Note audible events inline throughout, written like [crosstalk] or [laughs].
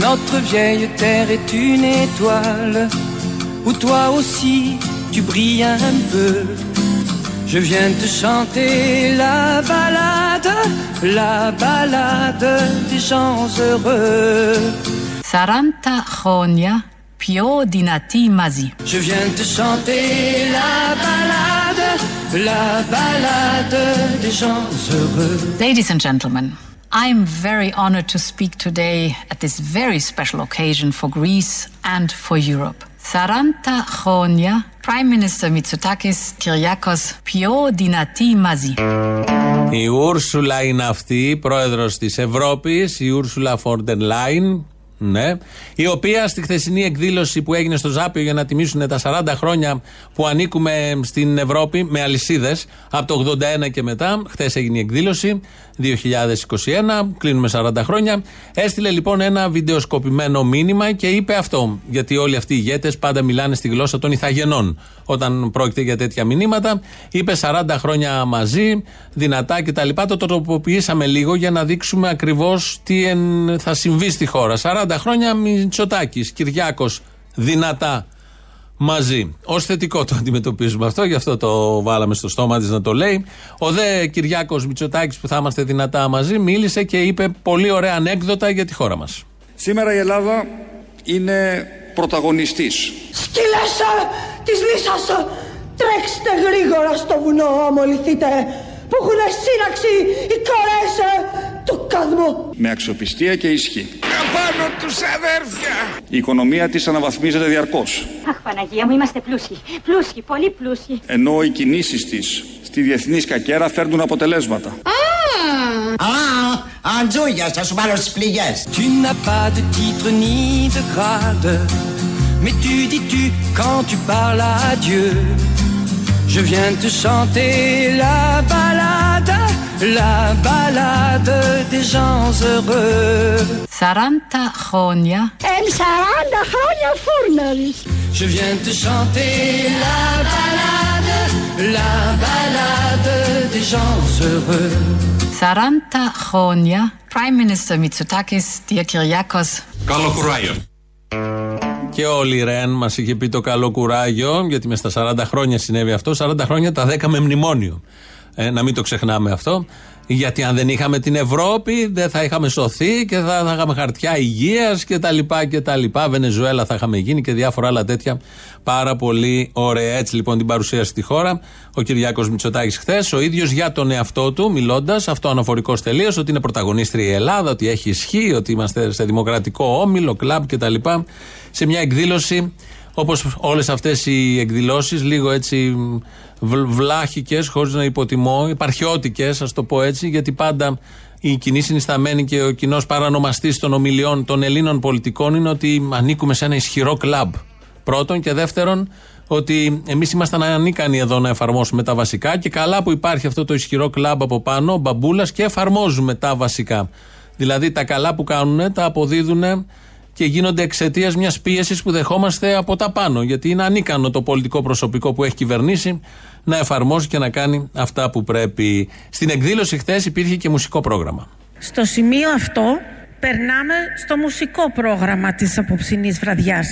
Notre vieille terre est une étoile où toi aussi tu brilles un peu. Je viens te chanter la balade, la balade des gens heureux. Saranta Khonia, Pio Dinati Mazi. Je viens te chanter la balade, la balade des gens heureux. Ladies and gentlemen. I am very honored to speak today at this very special occasion for Greece and for Europe. Saranta χρόνια Prime Minister Mitsotakis Kyriakos πιο δυνατή μαζί. Η Ούρσουλα είναι αυτή, πρόεδρος της Ευρώπης, η Ούρσουλα Φόρντεν Λάιν, ναι. Η οποία στη χθεσινή εκδήλωση που έγινε στο Ζάπιο για να τιμήσουν τα 40 χρόνια που ανήκουμε στην Ευρώπη με αλυσίδες από το 81 και μετά, χθες έγινε η εκδήλωση, 2021, κλείνουμε 40 χρόνια. Έστειλε λοιπόν ένα βιντεοσκοπημένο μήνυμα και είπε αυτό. Γιατί όλοι αυτοί οι ηγέτες πάντα μιλάνε στη γλώσσα των Ιθαγενών. Όταν πρόκειται για τέτοια μηνύματα, είπε 40 χρόνια μαζί, δυνατά κτλ. Το τροποποιήσαμε λίγο για να δείξουμε ακριβώς τι θα συμβεί στη χώρα. 40 χρόνια Μητσοτάκης, Κυριάκος, δυνατά μαζί. Ω θετικό το αντιμετωπίζουμε αυτό, γι' αυτό το βάλαμε στο στόμα της να το λέει. Ο δε Κυριάκος Μητσοτάκης, που θα είμαστε δυνατά μαζί, μίλησε και είπε πολύ ωραία ανέκδοτα για τη χώρα μας. Σήμερα η Ελλάδα είναι πρωταγωνιστής. Σκυλέσα της λύσας, τρέξτε γρήγορα στο βουνό, αμολυθείτε, που έχουν σύναξη οι κορές του καδμού. Με αξιοπιστία και ισχύ. Απάνω τους αδέρφια! Η οικονομία της αναβαθμίζεται διαρκώς. Αχ Παναγία μου είμαστε πλούσιοι, πλούσιοι, πολύ πλούσιοι. Ενώ οι κινήσεις της στη διεθνή σκακέρα φέρνουν αποτελέσματα. Α, αντζούγια, θα σου πάρω στις πληγές. Tu n'as pas de titre ni de grade, mais tu dis tu quand tu parles à Dieu. Je viens te chanter la balade, la balade des gens heureux. Saranta χρόνια Εν 40 χρόνια φούρναρης. Je viens te chanter la balade, la balade des gens heureux. Saranta χρόνια Prime Minister Mitsotakis Dear Kyriakos Καλό κουράγιο. Και ο Λιρέν μας είχε πει το καλό κουράγιο, γιατί μες στα 40 χρόνια συνέβη αυτό. 40 χρόνια τα 10 με μνημόνιο. Ε, να μην το ξεχνάμε αυτό. Γιατί αν δεν είχαμε την Ευρώπη, δεν θα είχαμε σωθεί και θα, θα είχαμε χαρτιά υγείας κτλ. Βενεζουέλα θα είχαμε γίνει και διάφορα άλλα τέτοια. Πάρα πολύ ωραία. Έτσι λοιπόν την παρουσίαση στη χώρα. Ο Κυριάκος Μητσοτάκης χθες, ο ίδιος για τον εαυτό του, μιλώντας, αυτό αναφορικός τελείως, ότι είναι πρωταγωνίστρια η Ελλάδα, ότι έχει ισχύ, ότι είμαστε σε δημοκρατικό όμιλο, κλαμπ κτλ. Σε μια εκδήλωση Όπως όλες αυτές οι εκδηλώσεις, λίγο έτσι βλάχικες, χωρίς να υποτιμώ, υπαρχιώτικες, ας το πω έτσι, γιατί πάντα η κοινή συνισταμένη και ο κοινός παρανομαστής των ομιλιών των Ελλήνων πολιτικών είναι ότι ανήκουμε σε ένα ισχυρό κλαμπ. Πρώτον και δεύτερον, ότι εμείς ήμασταν ανίκανοι εδώ να εφαρμόσουμε τα βασικά και καλά που υπάρχει αυτό το ισχυρό κλαμπ από πάνω, ο μπαμπούλας, και εφαρμόζουμε τα βασικά. Δηλαδή τα καλά που κάνουν τα αποδίδουν και γίνονται εξαιτίας μιας πίεσης που δεχόμαστε από τα πάνω. Γιατί είναι ανίκανο το πολιτικό προσωπικό που έχει κυβερνήσει να εφαρμόσει και να κάνει αυτά που πρέπει. Στην εκδήλωση χθες υπήρχε και μουσικό πρόγραμμα. Στο σημείο αυτό περνάμε στο μουσικό πρόγραμμα της απόψινής βραδιάς.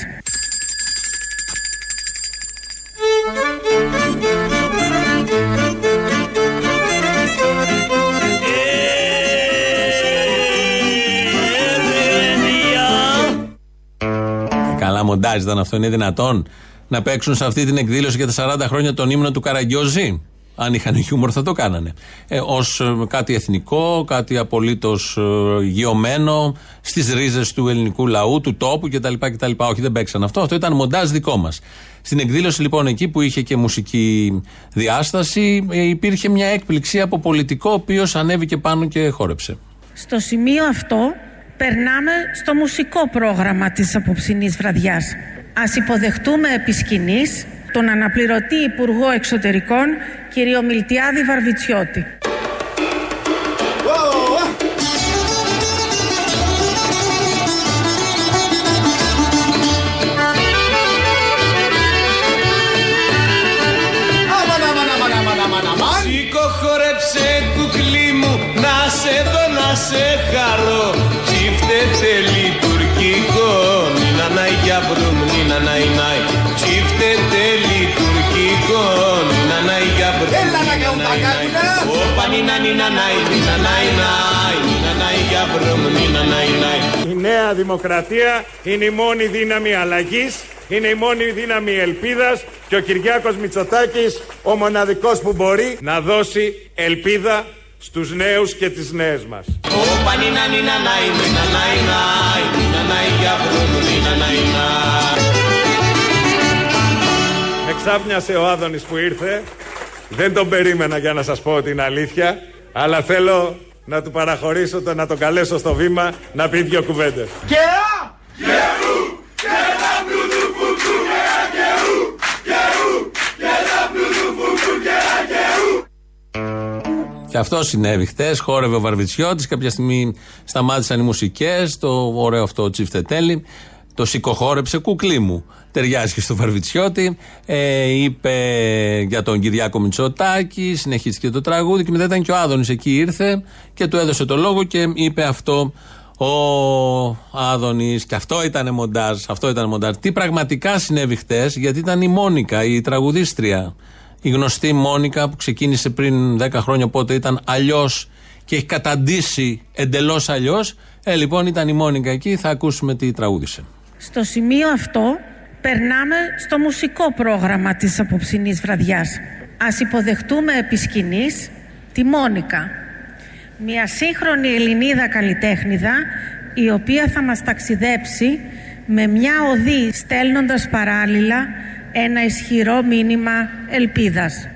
Μοντάζ ήταν αυτό, είναι δυνατόν να παίξουν σε αυτή την εκδήλωση για τα 40 χρόνια τον ύμνο του Καραγκιόζη; Αν είχαν χιούμορ θα το κάνανε. Ε, Ω κάτι εθνικό, κάτι απολύτως ε, γεωμένο στις ρίζες του ελληνικού λαού, του τόπου κτλ. κτλ. Όχι, δεν παίξαν αυτό. Αυτό ήταν μοντάζ δικό μας. Στην εκδήλωση λοιπόν εκεί που είχε και μουσική διάσταση, ε, υπήρχε μια έκπληξη από πολιτικό, ο οποίος ανέβηκε πάνω και χόρεψε. Στο σημείο αυτό περνάμε στο μουσικό πρόγραμμα της απόψινής βραδιάς. Ας υποδεχτούμε επί σκηνής τον αναπληρωτή Υπουργό Εξωτερικών κύριο Μιλτιάδη Βαρβιτσιώτη. Η νέα δημοκρατία είναι η μόνη δύναμη αλλαγής, είναι η μόνη δύναμη ελπίδας και ο Κυριάκος Μητσοτάκης ο μοναδικός που μπορεί να δώσει ελπίδα στους νέους και τις νέες μας. Όπα νίνα νίνα νάι νίνα νάι νάι νίνα νάι για βρούμ νίνα νάι νάι Με ξάφνιασε ο Άδωνης που ήρθε. Δεν τον περίμενα για να σας πω την αλήθεια. Αλλά θέλω να του παραχωρήσω το να το καλέσω στο βήμα να πει δυο κουβέντες. Και αυτό συνέβη χτες. Χόρευε ο Βαρβιτσιώτης. Κάποια στιγμή σταμάτησαν οι μουσικές. Το ωραίο αυτό τσιφτετέλι. Το σηκωχόρεψε κουκλί μου. Ταιριάζει και στο Βαρβιτσιώτη. Ε, είπε για τον Κυριάκο Μητσοτάκη. Συνεχίστηκε το τραγούδι. Και μετά ήταν και ο Άδωνης εκεί ήρθε και του έδωσε το λόγο και είπε αυτό ο Άδωνης. Και αυτό ήταν μοντάζ. Αυτό ήταν μοντάζ. Τι πραγματικά συνέβη χτες, γιατί ήταν η Μόνικα, η τραγουδίστρια. Η γνωστή Μόνικα που ξεκίνησε πριν 10 χρόνια, οπότε ήταν αλλιώς και έχει καταντήσει εντελώς αλλιώς. Ε, λοιπόν, ήταν η Μόνικα εκεί. Θα ακούσουμε τι τραγούδισε. Στο σημείο αυτό περνάμε στο μουσικό πρόγραμμα της απόψινής βραδιάς. Ας υποδεχτούμε επί σκηνής τη Μόνικα, μια σύγχρονη Ελληνίδα καλλιτέχνηδα η οποία θα μας ταξιδέψει με μια οδή στέλνοντας παράλληλα ένα ισχυρό μήνυμα ελπίδας.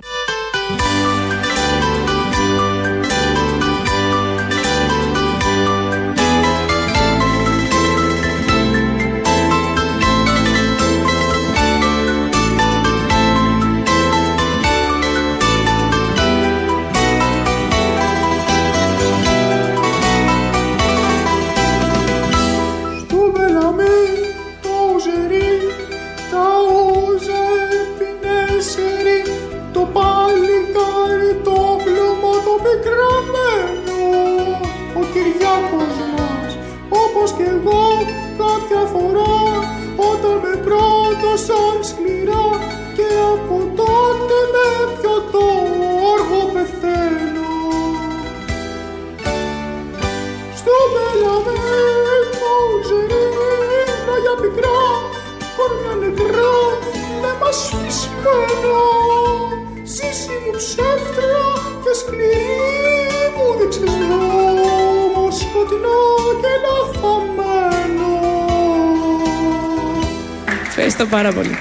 Ευχαριστώ πάρα πολύ.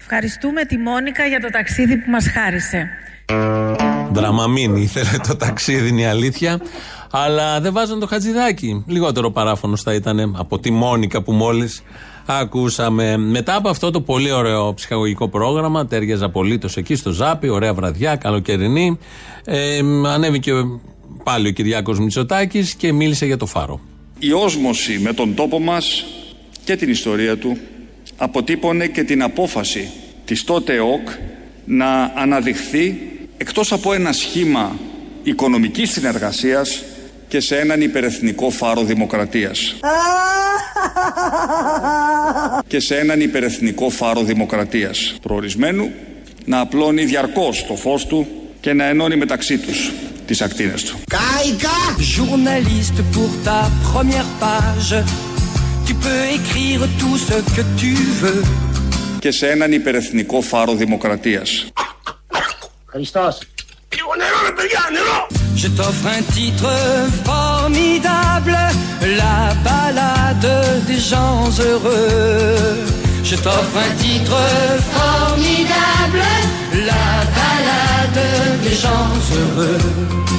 Ευχαριστούμε τη Μόνικα για το ταξίδι που μας χάρισε. Δραμαμίνη ήθελε το ταξίδι, είναι η αλήθεια. Αλλά δεν βάζαν το χατζηδάκι. Λιγότερο παράφωνο θα ήταν από τη Μόνικα που μόλις ακούσαμε. Μετά από αυτό το πολύ ωραίο ψυχαγωγικό πρόγραμμα, τέριαζε απολύτως εκεί στο Ζάπι, ωραία βραδιά, καλοκαιρινή. Ε, ανέβηκε πάλι ο Κυριάκος Μητσοτάκης και μίλησε για το φάρο. Η όσμωση με τον τόπο μας και την ιστορία του αποτύπωνε και την απόφαση της τότε ΕΟΚ να αναδειχθεί εκτός από ένα σχήμα οικονομικής συνεργασίας και σε έναν υπερεθνικό φάρο δημοκρατίας. [laughs] Και σε έναν υπερεθνικό φάρο δημοκρατίας προορισμένου να απλώνει διαρκώς το φως του και να ενώνει μεταξύ τους τις ακτίνες του. Κάικα! Tu peux écrire tout ce que tu veux. Και σε έναν υπερεθνικό φάρο δημοκρατίας. Χριστός. Je t'offre un titre formidable, la balade des gens heureux. Je t'offre un titre formidable, la balade des gens heureux.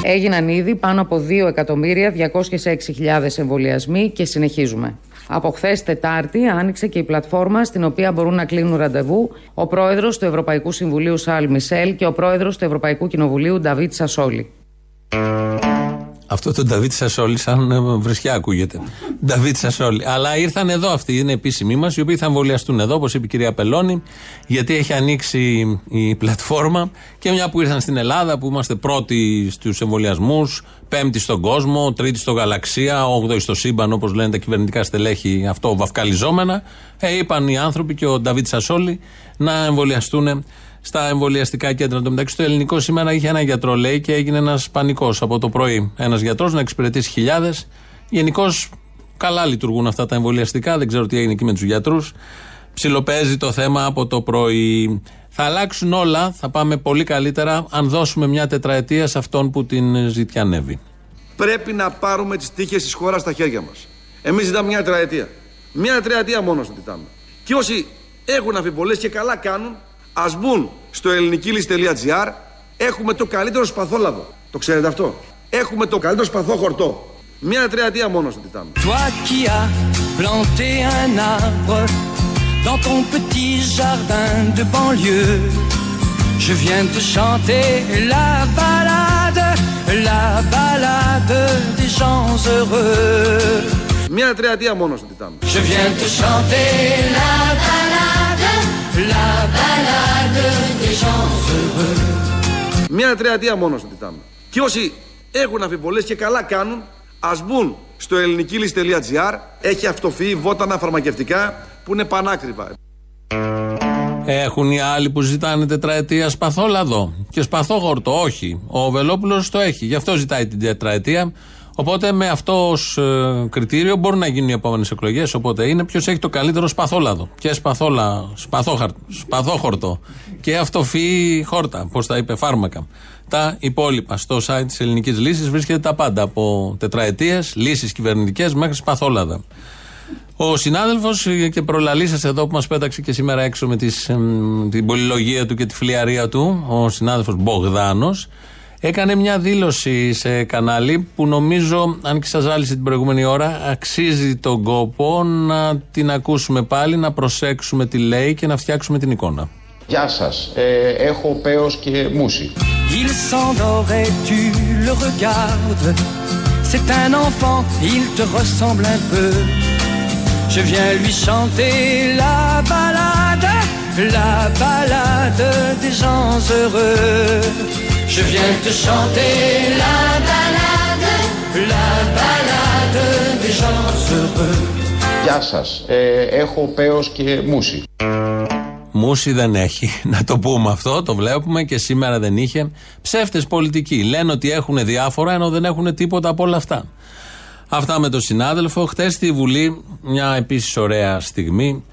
Έγιναν ήδη πάνω από 2.206.000 εμβολιασμοί και συνεχίζουμε. Από χθες Τετάρτη άνοιξε και η πλατφόρμα στην οποία μπορούν να κλείνουν ραντεβού ο πρόεδρος του Ευρωπαϊκού Συμβουλίου Σαλ Μισελ και ο πρόεδρος του Ευρωπαϊκού Κοινοβουλίου Νταβίτ Σασόλη. Αυτό το Νταβίτ Σασόλη, σαν ε, βρισιά ακούγεται. Νταβίτ Σασόλη. Αλλά ήρθαν εδώ αυτοί, είναι επίσημοι μας, οι οποίοι θα εμβολιαστούν εδώ, όπως είπε η κυρία Πελώνη, γιατί έχει ανοίξει η πλατφόρμα. Και μια που ήρθαν στην Ελλάδα, που είμαστε πρώτοι στους εμβολιασμούς, πέμπτη στον κόσμο, τρίτη στο γαλαξία, όγδοη στο σύμπαν, όπως λένε τα κυβερνητικά στελέχη, αυτό βαφκαλιζόμενα. Ε, είπαν οι άνθρωποι και ο Νταβίτ Σασόλη να εμβολιαστούν στα εμβολιαστικά κέντρα. Το μεταξύ, το ελληνικό σήμερα είχε ένα γιατρό, λέει, και έγινε ένας πανικός από το πρωί. Ένας γιατρός να εξυπηρετήσει χιλιάδες. Γενικώς καλά λειτουργούν αυτά τα εμβολιαστικά. Δεν ξέρω τι έγινε εκεί με τους γιατρούς. Ψιλοπαίζει το θέμα από το πρωί. Θα αλλάξουν όλα, θα πάμε πολύ καλύτερα αν δώσουμε μια τετραετία σε αυτόν που την ζητιανεύει. Πρέπει να πάρουμε τις τύχες της χώρας στα χέρια μας. Εμείς ζητάμε μια τετραετία. Μια τετραετία μόνος σου ζητάμε. Και όσοι έχουν αμφιβολίες και καλά κάνουν, ας μπουν στο ελληνικήλυση.gr. Έχουμε το καλύτερο σπαθόλαδο. Το ξέρετε αυτό; Έχουμε το καλύτερο σπαθό χορτό. Μια τριετία μόνος σου ζητάμε. Toi qui as planté un arbre dans ton petit jardin de banlieue, je viens te chanter la balade, la balade des gens heureux. Μια τριετία μόνος σου ζητάμε. Je viens te chanter la balade, la balade des gens heureux. Μια τριετία μόνο σου ζητάμε. Και όσοι έχουν αμφιβολίες και καλά κάνουν, ας μπουν στο ελληνικήλυση.gr. Έχει αυτοφυή βότανα φαρμακευτικά που είναι πανάκριβα. Έχουν οι άλλοι που ζητάνε τετραετία σπαθόλαδο και σπαθόγορτο. Όχι. Ο Βελόπουλος το έχει. Γι' αυτό ζητάει την τετραετία. Οπότε με αυτό ως ε, κριτήριο μπορούν να γίνουν οι επόμενες εκλογές. Οπότε είναι ποιος έχει το καλύτερο σπαθόλαδο. Και σπαθόλα, σπαθόχορτο. Και αυτοφυή χόρτα. Πώ τα είπε, φάρμακα. Τα υπόλοιπα στο site της Ελληνικής Λύσης βρίσκεται τα πάντα. Από τετραετίες, λύσεις κυβερνητικές μέχρι σπαθόλαδα. Ο συνάδελφος και προλαλή σα εδώ που μας πέταξε και σήμερα έξω με τις, εμ, την πολυλογία του και τη φλιαρία του, ο συνάδελφος Μπογδάνος, έκανε μια δήλωση σε κανάλι που νομίζω, αν και σας ζάλισε την προηγούμενη ώρα, αξίζει τον κόπο να την ακούσουμε πάλι, να προσέξουμε τι λέει και να φτιάξουμε την εικόνα. Γεια σας, ε, έχω πέος και μουσι. Il s'endort et tu le regardes. C'est un enfant, il te ressemble un peu. Je viens lui chanter la balade, la balade des gens heureux. Je viens te chanter la balade, la balade des gens heureux. Γεια σας, ε, έχω πέος και μουσι. Μούση δεν έχει. [laughs] Να το πούμε αυτό, το βλέπουμε και σήμερα δεν είχε. Ψεύτες πολιτικοί. Λένε ότι έχουν διάφορα ενώ δεν έχουν τίποτα από όλα αυτά. Αυτά με τον συνάδελφο. Χθε στη Βουλή, μια επίσης ωραία στιγμή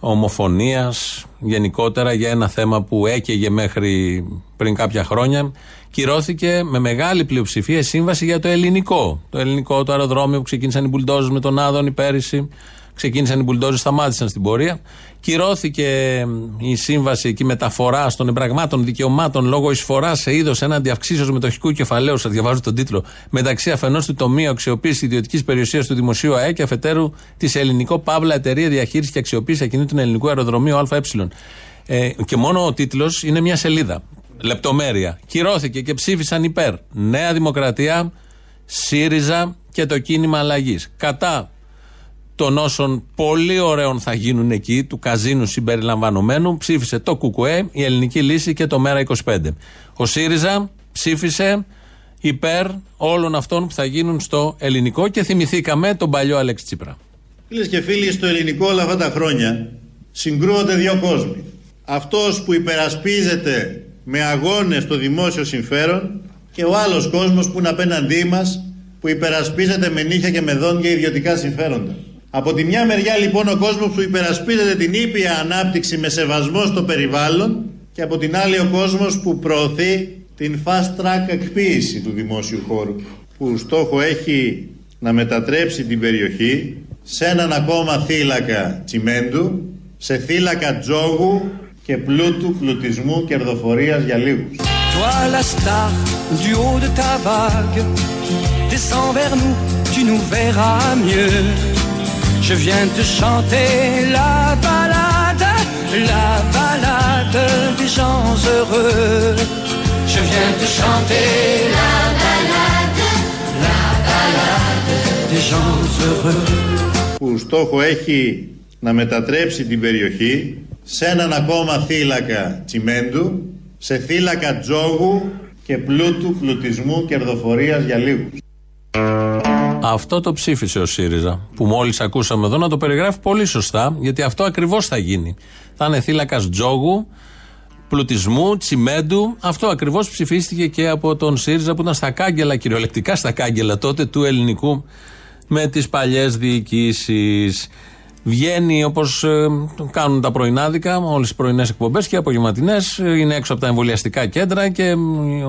ομοφωνίας γενικότερα για ένα θέμα που έκαιγε μέχρι πριν κάποια χρόνια. Κυρώθηκε με μεγάλη πλειοψηφία η σύμβαση για το ελληνικό. Το ελληνικό, το αεροδρόμιο που ξεκίνησαν οι μπουλντόζες με τον Άδωνη πέρυσι. Ξεκίνησαν οι μπουλντόζες, σταμάτησαν στην πορεία. Κυρώθηκε η σύμβαση και η μεταφορά των εμπραγμάτων δικαιωμάτων λόγω εισφοράς σε είδος έναντι αυξήσεως μετοχικού κεφαλαίου, σας διαβάζω τον τίτλο, μεταξύ αφενός του τομείου αξιοποίηση ιδιωτικής περιουσίας του Δημοσίου ΑΕ και αφετέρου της Ελληνικό Παύλα Εταιρεία Διαχείρισης και Αξιοποίησης Ακινήτων Ελληνικού Αεροδρομίου ΑΕ. Ε, και μόνο ο τίτλος είναι μια σελίδα. Λεπτομέρεια. Κυρώθηκε και ψήφισαν υπέρ Νέα Δημοκρατία, ΣΥΡΙΖΑ και το κίνημα αλλαγής. Κατά των όσων πολύ ωραίων θα γίνουν εκεί, του καζίνου συμπεριλαμβανομένου, ψήφισε το ΚΚΕ, η Ελληνική Λύση και το ΜΕΡΑ25. Ο ΣΥΡΙΖΑ ψήφισε υπέρ όλων αυτών που θα γίνουν στο ελληνικό και θυμηθήκαμε τον παλιό Αλέξη Τσίπρα. Φίλες και φίλοι, στο ελληνικό όλα αυτά τα χρόνια συγκρούονται δύο κόσμοι. Αυτός που υπερασπίζεται με αγώνες το δημόσιο συμφέρον και ο άλλος κόσμος που είναι απέναντί μας που υπερασπίζεται με νύχια και με δόντια ιδιωτικά συμφέροντα. Από τη μια μεριά λοιπόν ο κόσμος που υπερασπίζεται την ήπια ανάπτυξη με σεβασμό στο περιβάλλον και από την άλλη ο κόσμος που προωθεί την fast track εκποίηση του δημόσιου χώρου που στόχο έχει να μετατρέψει την περιοχή σε έναν ακόμα θύλακα τσιμέντου, σε θύλακα τζόγου και πλούτου, πλουτισμού, κερδοφορίας για λίγους. Toi la star du haut de ta vague, descends vers nous, tu nous verras mieux. Je viens te chanter la balade, la balade des gens heureux. Je viens te chanter la balade, la balade des gens heureux. που στόχο έχει να μετατρέψει την περιοχή σε έναν ακόμα θύλακα τσιμέντου, σε θύλακα τζόγου και πλούτου, πλουτισμού, κερδοφορίας για λίγους. Αυτό το ψήφισε ο ΣΥΡΙΖΑ, που μόλις ακούσαμε εδώ να το περιγράφει πολύ σωστά, γιατί αυτό ακριβώς θα γίνει. Θα είναι θύλακας τζόγου, πλουτισμού, τσιμέντου. Αυτό ακριβώς ψηφίστηκε και από τον ΣΥΡΙΖΑ που ήταν στα κάγκελα, κυριολεκτικά στα κάγκελα τότε του ελληνικού με τις παλιές διοικήσεις. Βγαίνει όπως κάνουν τα πρωινάδικα, όλες τις πρωινές εκπομπές και απογευματινές. Είναι έξω από τα εμβολιαστικά κέντρα και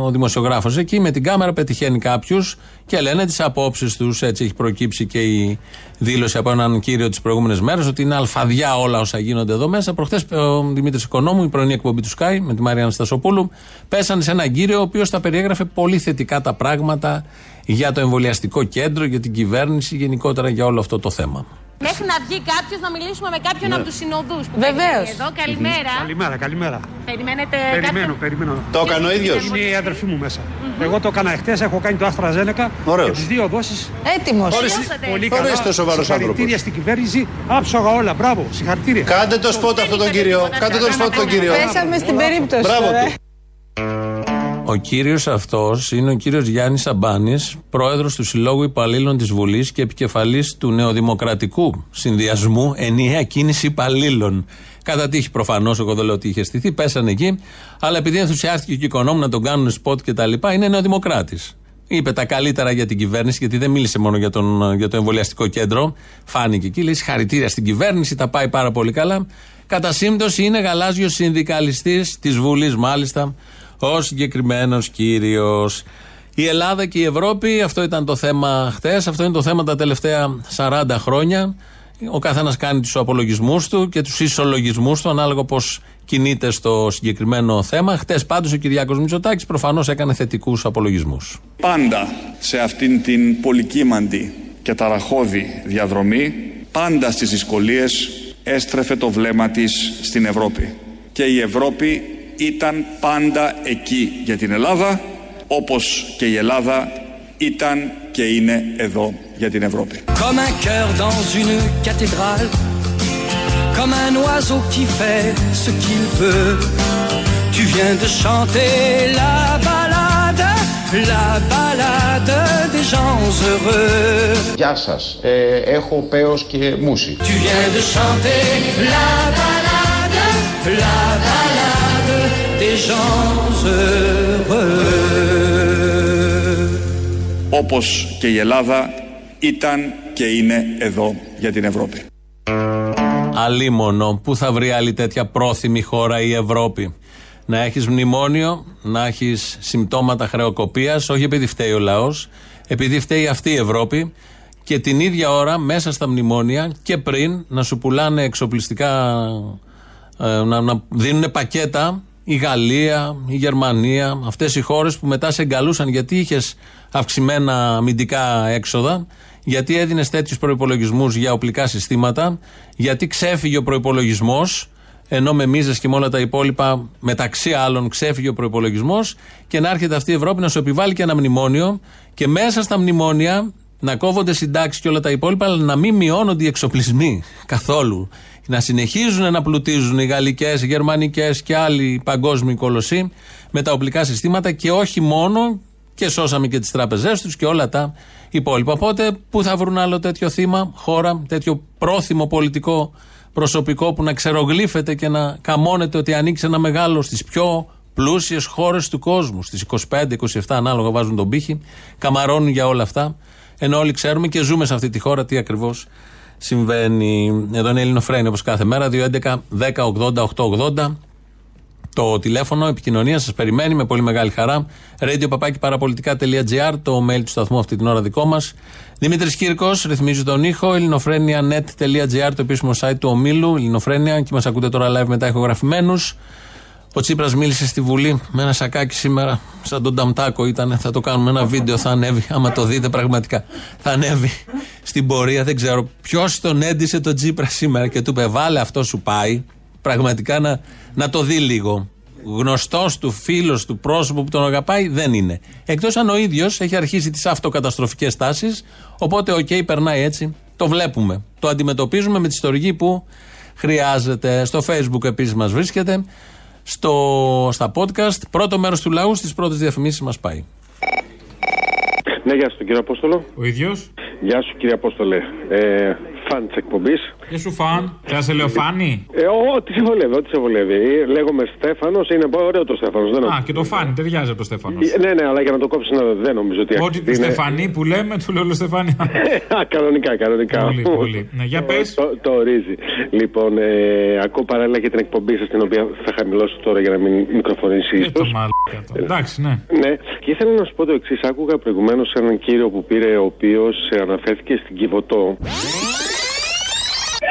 ο δημοσιογράφος εκεί με την κάμερα πετυχαίνει κάποιους και λένε τις απόψεις τους. Έτσι έχει προκύψει και η δήλωση από έναν κύριο τις προηγούμενες μέρες ότι είναι αλφαδιά όλα όσα γίνονται εδώ μέσα. Προχθές ο Δημήτρης Οικονόμου, η πρωινή εκπομπή του Sky με τη Μαρία Στασοπούλου, πέσανε σε έναν κύριο ο οποίος τα περιέγραφε πολύ θετικά τα πράγματα για το εμβολιαστικό κέντρο, για την κυβέρνηση, γενικότερα για όλο αυτό το θέμα. Μέχρι να βγει κάποιος να μιλήσουμε με κάποιον Ναι. από τους συνοδούς. Βεβαίως. Εδώ, καλημέρα. Καλημέρα, καλημέρα. Περιμένετε Περιμένω, κάποιον; περιμένω. Το έκανε ο ίδιος; Είναι η αδερφή μου μέσα. Εγώ το έκανα εχθές, έχω κάνει το Άστρα Ζένεκα. Ωραίος. Και τις δύο δόσεις. Έτοιμος. Πολύ Ορίστε καλά. ο σοβαρός Συγχαρητήρια άνθρωπος. στην κυβέρνηση. Άψογα όλα. Μπράβο, συγχαρητήρια. Κάντε το σπότ αυτόν τον κύριο. Κάντε τον σπότ τον κύριο. Πέσαμε στην περίπτωση. Μπράβο τώρα. του. Ο κύριος αυτός είναι ο κύριος Γιάννης Σαμπάνης, πρόεδρος του Συλλόγου Υπαλλήλων της Βουλής και επικεφαλής του νεοδημοκρατικού συνδυασμού Ενιαία Κίνηση Υπαλλήλων. Κατά τύχη προφανώς, εγώ δεν λέω ότι είχε στηθεί, πέσανε εκεί, αλλά επειδή ενθουσιάστηκε και ο Οικονόμου να τον κάνουν σποτ και τα λοιπά, είναι νεοδημοκράτης. Είπε τα καλύτερα για την κυβέρνηση, γιατί δεν μίλησε μόνο για, τον, για το εμβολιαστικό κέντρο. Φάνηκε εκεί, λέει συγχαρητήρια στην κυβέρνηση, τα πάει πάρα πολύ καλά. Κατά σύμπτωση είναι γαλάζιος συνδικαλιστής της Βουλής, μάλιστα, ο συγκεκριμένος κύριος. Η Ελλάδα και η Ευρώπη, αυτό ήταν το θέμα χτε, αυτό είναι το θέμα τα τελευταία 40 χρόνια. Ο καθένας κάνει τους απολογισμούς του και τους ισολογισμούς του ανάλογα πώς κινείται στο συγκεκριμένο θέμα. Χτε πάντως ο Κυριάκος Μητσοτάκης προφανώς έκανε θετικούς απολογισμούς. Πάντα σε αυτήν την πολυκύμαντη και ταραχώδη διαδρομή, πάντα στις δυσκολίες έστρεφε το βλέμμα της στην Ευρώπη. Και η Ευρώπη ήταν πάντα εκεί για την Ελλάδα, όπως και η Ελλάδα ήταν και είναι εδώ για την Ευρώπη. Comme un cœur dans une cathédrale, comme un oiseau qui fait ce qu'il veut. Tu viens de chanter la balade, la balade des gens heureux. Γεια σας. Ε, έχω πέος και μουσι. Tu viens de chanter la balade, la balade des gens heureux. Όπως και η Ελλάδα ήταν και είναι εδώ για την Ευρώπη. Αλίμονο. Πού θα βρει άλλη τέτοια πρόθυμη χώρα η Ευρώπη; Να έχεις μνημόνιο, να έχεις συμπτώματα χρεοκοπίας, όχι επειδή φταίει ο λαός, επειδή φταίει αυτή η Ευρώπη και την ίδια ώρα μέσα στα μνημόνια και πριν να σου πουλάνε εξοπλιστικά, ε, να, να δίνουν πακέτα η Γαλλία, η Γερμανία, αυτές οι χώρες που μετά σε εγκαλούσαν γιατί είχες αυξημένα αμυντικά έξοδα, γιατί έδινες τέτοιους προπολογισμού για οπλικά συστήματα, γιατί ξέφυγε ο προπολογισμό, ενώ με μίζες και με όλα τα υπόλοιπα, μεταξύ άλλων, ξέφυγε ο προπολογισμό, και να έρχεται αυτή η Ευρώπη να σου επιβάλλει και ένα μνημόνιο, και μέσα στα μνημόνια να κόβονται συντάξεις και όλα τα υπόλοιπα, αλλά να μην μειώνονται οι εξοπλισμοί καθόλου. Να συνεχίζουν να πλουτίζουν οι γαλλικές, οι γερμανικές και άλλοι παγκόσμιοι κολοσσοί με τα οπλικά συστήματα και όχι μόνο και σώσαμε και τις τράπεζές τους και όλα τα υπόλοιπα. Οπότε, πού θα βρουν άλλο τέτοιο θύμα, χώρα, τέτοιο πρόθυμο πολιτικό προσωπικό που να ξερογλύφεται και να καμώνεται ότι ανοίξει ένα μεγάλο στις πιο πλούσιες χώρες του κόσμου. Στις 25-27 ανάλογα βάζουν τον πύχη, καμαρώνουν για όλα αυτά. Ενώ όλοι ξέρουμε και ζούμε σε αυτή τη χώρα τι ακριβώς συμβαίνει. Εδώ είναι Ελληνοφρένη όπως κάθε μέρα. 2.11.10.80.880 το τηλέφωνο επικοινωνίας σας περιμένει με πολύ μεγάλη χαρά. radio το mail του σταθμού αυτή την ώρα δικό μας. Δημήτρης Κύρκος ρυθμίζει τον ήχο. ελληνοφρένια.net.gr το επίσημο site του ομίλου. Ελληνοφρένια και μας ακούτε τώρα live μετά ηχογραφημένους. Ο Τσίπρας μίλησε στη Βουλή με ένα σακάκι σήμερα, σαν τον Ταμτάκο ήταν. Θα το κάνουμε ένα βίντεο, θα ανέβει. Άμα το δείτε πραγματικά, θα ανέβει στην πορεία. Δεν ξέρω ποιος τον έντυσε τον Τσίπρα σήμερα και του είπε: Βάλε αυτό σου πάει. Πραγματικά να, να το δει λίγο. Γνωστός του, φίλος του, πρόσωπο που τον αγαπάει δεν είναι. Εκτός αν ο ίδιος έχει αρχίσει τις αυτοκαταστροφικές τάσεις. Οπότε, οκ, περνάει έτσι. Το βλέπουμε. Το αντιμετωπίζουμε με τη στοργή που χρειάζεται. Στο Facebook επίσης μας βρίσκεται στο, στα podcast. Πρώτο μέρος του λαού στις πρώτες διαφημίσεις μας πάει. Ναι, γεια σου, κύριε Απόστολο. Ο ίδιος. Γεια σου, κύριε Απόστολε. Ε, φαν της εκπομπής. Και σου φαν; Θα σε λέω φάνη; Ε, ό,τι σε βολεύει, ό,τι σε βολεύει. Ε, Λέγομαι Στέφανος, είναι πολύ ωραίο το Στέφανος. Δεν Α, και το φάνη, ταιριάζει από το Στέφανος. Ε, Ναι, ναι, αλλά για να το κόψεις να δεν νομίζω ότι. Ό,τι τη είναι- Στεφανή που λέμε, του λέω Στεφανή. [laughs] Α, κανονικά, κανονικά. Πολύ, πολύ. Ναι, για πες. Το, το ορίζει. Λοιπόν, ε, ακούω παράλληλα και την εκπομπή σας, την οποία θα χαμηλώσω τώρα για να μην μικροφωνήσει Ε, ίσως. το μαλάκα το. Εντάξει, ναι. Ναι, και ήθελα να σου πω το εξής. Άκουγα προηγουμένως έναν κύριο που πήρε, ο οποίος αναφέρθηκε στην Κιβωτό.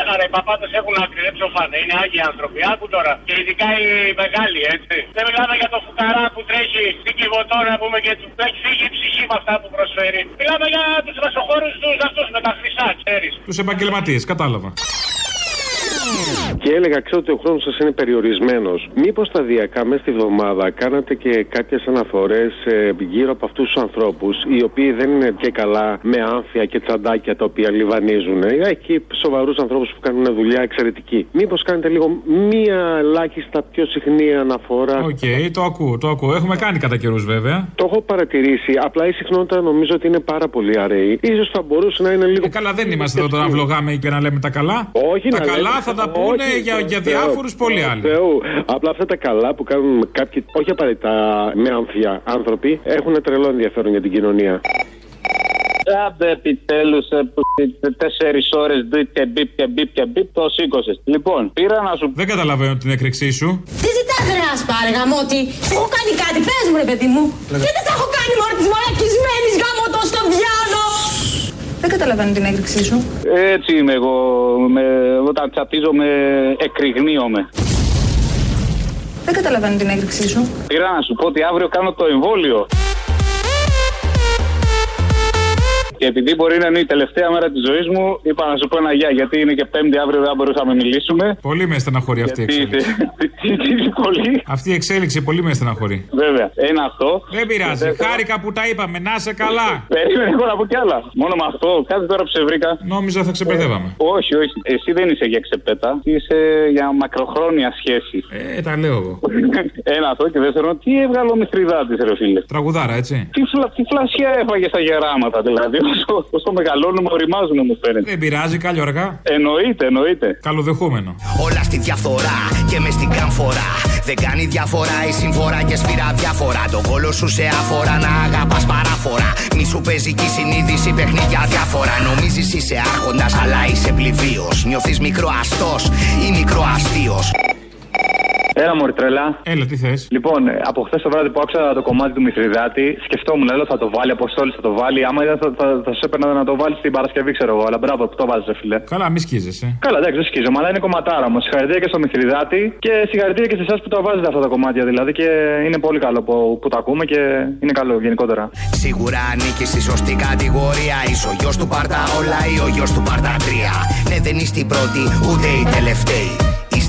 Έλα ρε, οι παπάτες έχουν άκρη, δεν ψοφάνε. Είναι άγιοι άνθρωποι. Άκου τώρα. Και ειδικά οι μεγάλοι, έτσι. Δεν μιλάμε για το φουκαρά που τρέχει στην Κιβωτό να πούμε και του έχει φύγει η ψυχή με αυτά που προσφέρει. Μιλάμε για τους μεσοχώρου τους αυτούς με τα χρυσά, ξέρεις. Τους επαγγελματίες, κατάλαβα. Και έλεγα, ξέρω ότι ο χρόνος σας είναι περιορισμένος. Μήπως σταδιακά μέσα στη βδομάδα κάνατε και κάποιες αναφορές γύρω από αυτούς τους ανθρώπους, οι οποίοι δεν είναι και καλά με άμφια και τσαντάκια τα οποία λιβανίζουν. Ε, Εκεί σοβαρούς ανθρώπους που κάνουν δουλειά εξαιρετική. Μήπως κάνετε λίγο μία ελάχιστα πιο συχνή αναφορά. Οκ, το ακούω, το ακούω. Έχουμε κάνει κατά καιρούς βέβαια. Το έχω παρατηρήσει. Απλά η συχνότητα νομίζω ότι είναι πάρα πολύ αραιή. Ίσως θα μπορούσε να είναι λίγο. Ε, καλά, δεν είμαστε εδώ τώρα να βλογάμε και να λέμε τα καλά. Όχι, τα να καλά λέμε- θα τα πούνε Όχι, για, για Θεού, διάφορου πολλοί Θεού. άλλοι. Θεού. Απλά αυτά τα καλά που κάνουν κάποιοι, όχι απαραίτητα με άμφια άνθρωποι, έχουν τρελό ενδιαφέρον για την κοινωνία. Άντε επιτέλους που τέσσερις ώρες μπίπ και μπίπ και μπίπ και μπίπ το σήκωσες. Λοιπόν, πήρα να σου Δεν καταλαβαίνω την έκρηξή σου. Τι ζητάτε ρε ασπάρε γαμώτη Έχω κάνει κάτι πες μου ρε παιδί μου Και δεν τα έχω κάνει μόνο της μαλακισμένης γαμώτο στο διάλο Δεν καταλαβαίνω την έκρηξή σου Έτσι είμαι εγώ. Με, όταν τσατίζομαι, εκρηγνίομαι. Δεν καταλαβαίνω την έκρηξή σου Πήρα να σου πω ότι αύριο κάνω το εμβόλιο. Και επειδή μπορεί να είναι η τελευταία μέρα της ζωής μου, είπα να σου πω ένα γεια. Γιατί είναι και Πέμπτη αύριο, δεν μπορούσαμε να μιλήσουμε. Πολύ με στεναχωρεί αυτή η εξέλιξη. πολύ. Αυτή η εξέλιξη πολύ με στεναχωρεί. Βέβαια, ένα αυτό. Δεν πειράζει. Δεύτερο- Χάρηκα που τα είπαμε. Να σε καλά. Περίμενε εγώ να πω κι άλλα. Μόνο με αυτό, κάτι τώρα που σε βρήκα. Νόμιζα θα ξεπερδεύαμε. Όχι, όχι. Εσύ δεν είσαι για ξεπέτα. Είσαι για μακροχρόνια σχέση. Ε, τα λέω εγώ. [laughs] Ένα αυτό και δεύτερον, τι έβγαλε ο Μηθριδάτη, ρε φίλε; Τραγουδάρα, έτσι. Τι, φλα, τι φλασιά έφαγε στα γεράματα, δηλαδή. Όσο, όσο μεγαλώνουμε, οριμάζουμε, μου φαίνεται. Δεν πειράζει, κάλλιο αργά. Εννοείται, εννοείται. Καλοδεχούμενο. Όλα στη διαφθορά και μες στην καμφορά. Δεν κάνει διαφορά η συμφορά και σφυρά διάφορα. Το κόλο σου σε αφορά να αγαπάς παράφορα. Μη σου παίζει και η συνείδηση παιχνίδια διάφορα. Νομίζεις είσαι άρχοντας, αλλά είσαι πληβίο. Νιώθεις μικροαστός ή μικροαστίος. Έλα μωρή τρελά. Έλα, τι θες. Λοιπόν, ε, από χθες το βράδυ που άκουσα το κομμάτι του Μηθριδάτη, σκεφτόμουν, λέω θα το βάλει, Αποστόλη θα το βάλει. Άμα ήταν θα, θα, θα σου έπαιρνα να το βάλεις στην Παρασκευή, ξέρω εγώ. Αλλά μπράβο που το βάζεις, φίλε. Καλά, μη σκίζεσαι. Καλά, εντάξει, δεν σκίζομαι, αλλά είναι κομματάρα μου. Συγχαρητήρια και στο Μηθριδάτη και συγχαρητήρια και σε εσάς που το βάζετε αυτά τα κομμάτια δηλαδή. Και είναι πολύ καλό που, που το ακούμε και είναι καλό γενικότερα. Σίγουρα ανήκει στη σωστή κατηγορία. Είσαι ο γιος του Παρταόλα ή ο γιος του Παρτατρία. Ναι, δεν είστε οι πρώτοι, ούτε οι τελευταίοι.